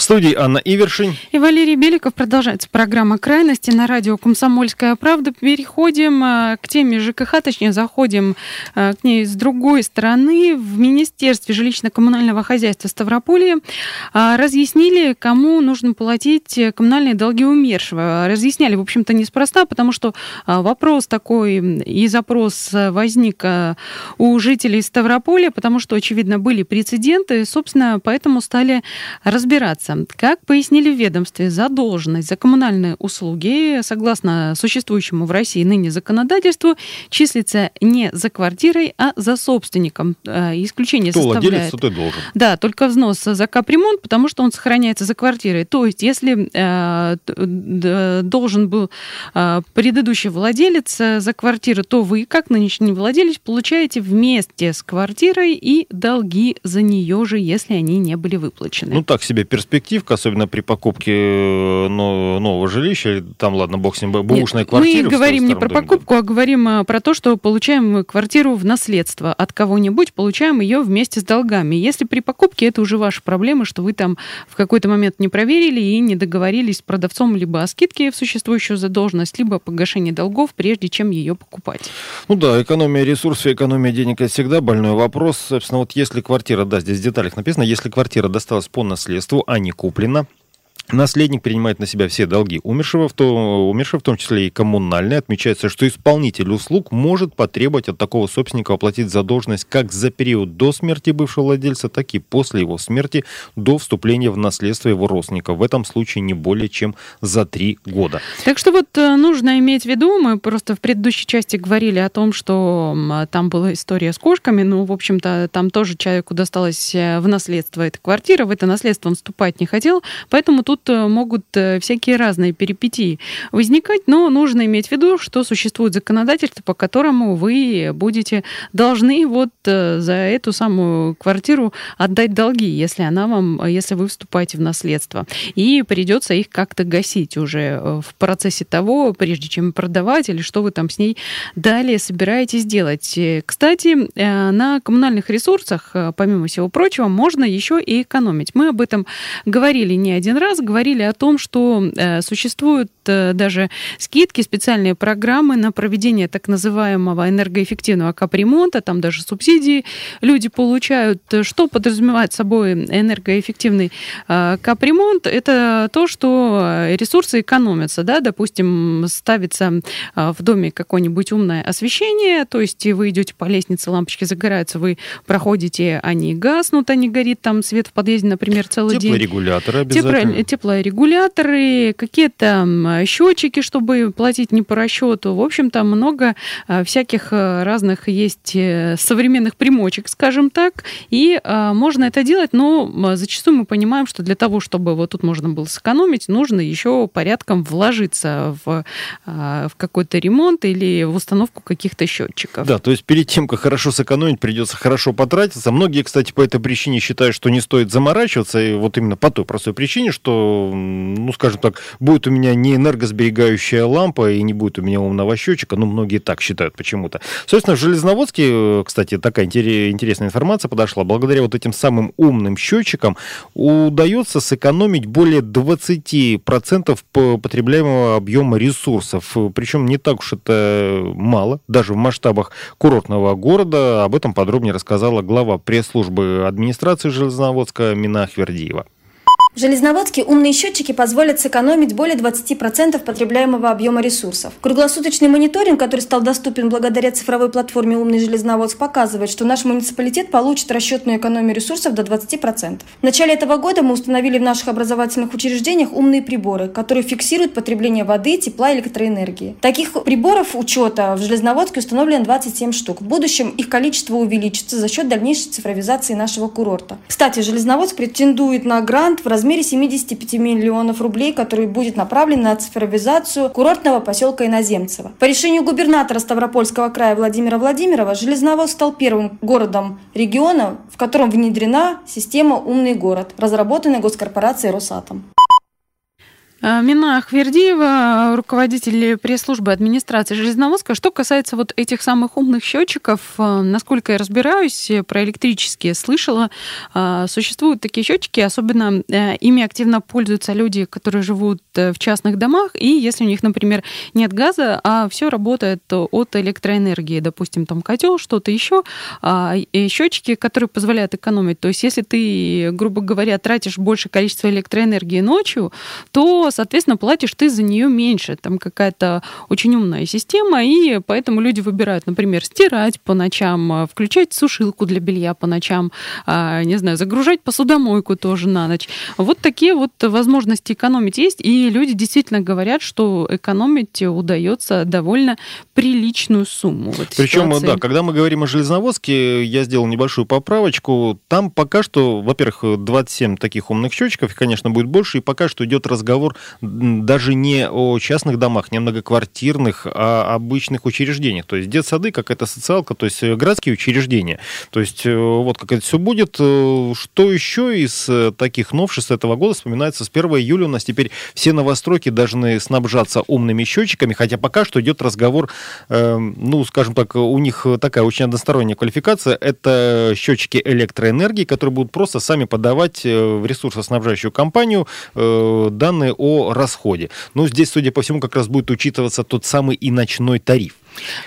В студии Анна Ивершин. И Валерий Беликов. Продолжается программа «Крайности» на радио «Комсомольская правда». Переходим э, к теме ЖКХ, точнее, заходим э, к ней с другой стороны. В Министерстве жилищно-коммунального хозяйства Ставрополья э, разъяснили, кому нужно платить коммунальные долги умершего. Разъясняли, в общем-то, неспроста, потому что вопрос такой и запрос возник у жителей Ставрополя, потому что, очевидно, были прецеденты, собственно, поэтому стали разбираться разумеется. Как пояснили в ведомстве, задолженность за коммунальные услуги, согласно существующему в России ныне законодательству, числится не за квартирой, а за собственником. Э, исключение Кто составляет... владелец, то ты должен. Да, только взнос за капремонт, потому что он сохраняется за квартирой. То есть, если э, должен был э, предыдущий владелец за квартиру, то вы, как нынешний владелец, получаете вместе с квартирой и долги за нее же, если они не были выплачены. Ну, так себе перспектива перспективка, особенно при покупке э, нового жилища, там, ладно, бог с ним, бэушная квартира. Мы говорим не про доме, покупку, а говорим а, про то, что получаем квартиру в наследство от кого-нибудь, получаем ее вместе с долгами. Если при покупке, это уже ваша проблема, что вы там в какой-то момент не проверили и не договорились с продавцом либо о скидке в существующую задолженность, либо о погашении долгов, прежде чем ее покупать. Ну да, экономия ресурсов, экономия денег – это всегда больной вопрос. Собственно, вот если квартира, да, здесь в деталях написано, если квартира досталась по наследству, а не не куплено. Наследник принимает на себя все долги умершего, в, то, умершего, в том числе и коммунальные. Отмечается, что исполнитель услуг может потребовать от такого собственника оплатить задолженность как за период до смерти бывшего владельца, так и после его смерти до вступления в наследство его родственника. В этом случае не более чем за три года. Так что вот э, нужно иметь в виду, мы просто в предыдущей части говорили о том, что там была история с кошками, ну, в общем-то, там тоже человеку досталось э, в наследство эта квартира, в это наследство он вступать не хотел, поэтому тут тут э, могут э, всякие разные перипетии возникать, но нужно иметь в виду, что существует законодательство, по которому вы будете должны вот э, за эту самую квартиру отдать долги, если она вам, если вы вступаете в наследство. И придется их как-то гасить уже в процессе того, прежде чем продавать или что вы там с ней далее собираетесь делать. Кстати, на коммунальных ресурсах, помимо всего прочего, можно еще и экономить. Мы об этом говорили не один раз, говорили о том, что э, существуют э, даже скидки, специальные программы на проведение так называемого энергоэффективного капремонта, там даже субсидии люди получают. Что подразумевает собой энергоэффективный э, капремонт? Это то, что ресурсы экономятся, да, допустим, ставится в доме какое-нибудь умное освещение, то есть вы идете по лестнице, лампочки загораются, вы проходите, они гаснут, они горит, там свет в подъезде, например, целый день. Теплорегуляторы обязательно теплорегуляторы, какие-то счетчики, чтобы платить не по расчету. В общем-то, много а, всяких а, разных есть э, современных примочек, скажем так, и можно это делать, но зачастую мы понимаем, что для того, чтобы вот тут можно было сэкономить, нужно еще порядком вложиться в, в какой-то ремонт или в установку каких-то счетчиков. Да, то есть перед тем, как хорошо сэкономить, придется хорошо потратиться. Многие, кстати, по этой причине считают, что не стоит заморачиваться, и вот именно по той простой причине, что ну, скажем так, будет у меня не энергосберегающая лампа и не будет у меня умного счетчика, ну, многие так считают почему-то. Собственно, в Железноводске, кстати, такая интересная информация подошла, благодаря вот этим самым умным счетчикам удается сэкономить более 20% по потребляемого объема ресурсов. Причем не так уж это мало, даже в масштабах курортного города. Об этом подробнее рассказала глава пресс-службы администрации Железноводска Мина Хвердиева. В Железноводске умные счетчики позволят сэкономить более 20% потребляемого объема ресурсов. Круглосуточный мониторинг, который стал доступен благодаря цифровой платформе «Умный Железноводск», показывает, что наш муниципалитет получит расчетную экономию ресурсов до 20%. В начале этого года мы установили в наших образовательных учреждениях умные приборы, которые фиксируют потребление воды, тепла и электроэнергии. Таких приборов учета в Железноводске установлено 27 штук. В будущем их количество увеличится за счет дальнейшей цифровизации нашего курорта. Кстати, Железноводск претендует на грант в размере размере 75 миллионов рублей, который будет направлен на цифровизацию курортного поселка Иноземцево. По решению губернатора Ставропольского края Владимира Владимирова Железноводск стал первым городом региона, в котором внедрена система «Умный город», разработанная госкорпорацией «Росатом». Э, Мина Ахвердиева, руководитель пресс-службы администрации Железноводска. Что касается вот этих самых умных счетчиков, э, насколько я разбираюсь, про электрические слышала, э, существуют такие счетчики, особенно ими активно пользуются люди, которые живут в частных домах, и если у них, например, нет газа, а все работает от электроэнергии, допустим, там котел, что-то еще, а, счетчики, которые позволяют экономить. То есть, если ты, грубо говоря, тратишь большее количество электроэнергии ночью, то соответственно, платишь ты за нее меньше. Там какая-то очень умная система, и поэтому люди выбирают, например, стирать по ночам, а, включать сушилку для белья по ночам, а, не знаю, загружать посудомойку тоже на ночь. Вот такие вот возможности экономить есть, и люди действительно говорят, что экономить удается довольно приличную сумму. Причем, да, когда мы говорим о Железноводске, я сделал небольшую поправочку. Там пока что, во-первых, 27 таких умных счетчиков, и, конечно, будет больше, и пока что идет разговор даже не о частных домах, не о многоквартирных, а обычных учреждениях. То есть детсады, какая-то социалка, то есть э, городские учреждения. То есть э, вот как это все будет. Э, что еще из таких новшеств этого года вспоминается? С 1 июля у нас теперь все новостройки должны снабжаться умными счетчиками, хотя пока что идет разговор, ну, скажем так, у них такая очень односторонняя квалификация. Это счетчики электроэнергии, которые будут просто сами подавать в ресурсоснабжающую компанию данные о о расходе. Ну, здесь, судя по всему, как раз будет учитываться тот самый и ночной тариф.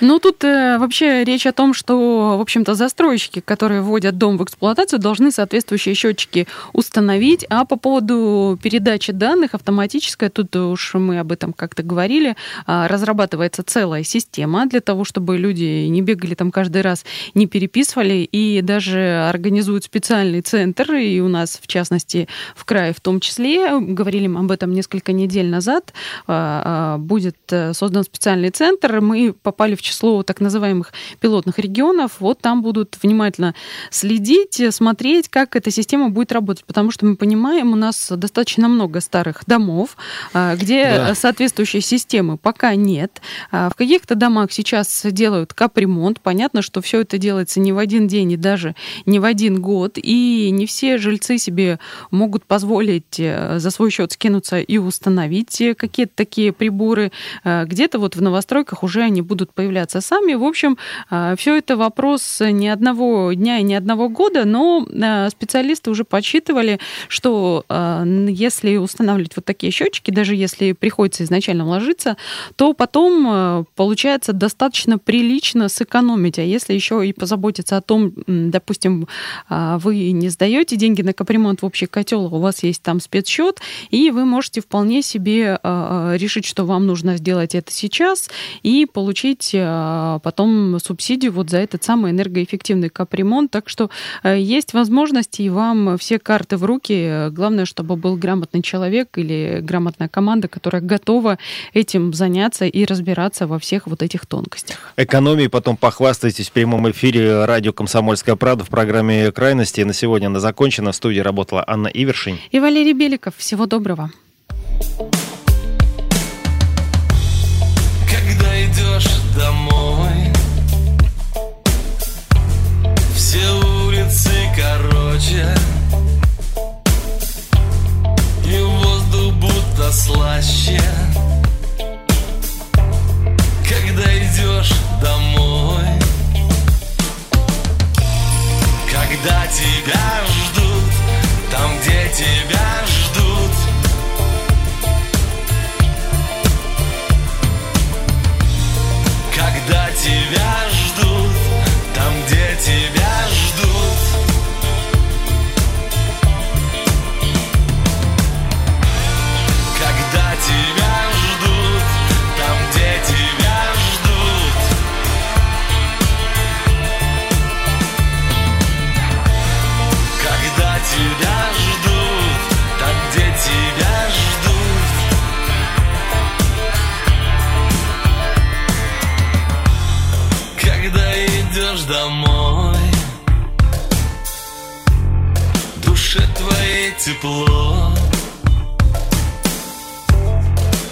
Ну, тут э, вообще речь о том, что, в общем-то, застройщики, которые вводят дом в эксплуатацию, должны соответствующие счетчики установить. А по поводу передачи данных автоматическая, тут уж мы об этом как-то говорили, э, разрабатывается целая система для того, чтобы люди не бегали там каждый раз, не переписывали, и даже организуют специальный центр, и у нас, в частности, в крае в том числе, говорили мы об этом несколько недель назад, э, э, будет э, создан специальный центр, мы попали попали в число так называемых пилотных регионов, вот там будут внимательно следить, смотреть, как эта система будет работать, потому что мы понимаем, у нас достаточно много старых домов, а, где да. соответствующей системы пока нет. А, в каких-то домах сейчас делают капремонт. Понятно, что все это делается не в один день и даже не в один год, и не все жильцы себе могут позволить э, за свой счет скинуться и установить какие-то такие приборы. А, где-то вот в новостройках уже они будут появляться сами. В общем, а, все это вопрос не одного дня и не одного года, но а, специалисты уже подсчитывали, что а, если устанавливать вот такие счетчики, даже если приходится изначально вложиться, то потом получается достаточно прилично сэкономить. А если еще и позаботиться о том, допустим, вы не сдаете деньги на капремонт в общий котел, у вас есть там спецсчет, и вы можете вполне себе решить, что вам нужно сделать это сейчас и получить получить а, потом субсидию вот за этот самый энергоэффективный капремонт. Так что э, есть возможности, и вам все карты в руки. Главное, чтобы был грамотный человек или грамотная команда, которая готова этим заняться и разбираться во всех вот этих тонкостях. Экономии потом похвастайтесь в прямом эфире радио «Комсомольская правда» в программе «Крайности». На сегодня она закончена. В студии работала Анна Ивершин. И Валерий Беликов. Всего доброго. домой душе твоей тепло.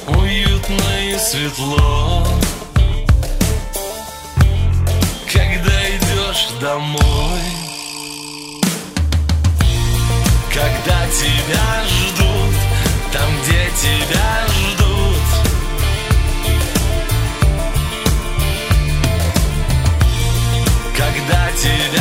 Уютно и светло. Когда идешь домой Когда тебя ждут Там, где тебя ждут. Когда тебя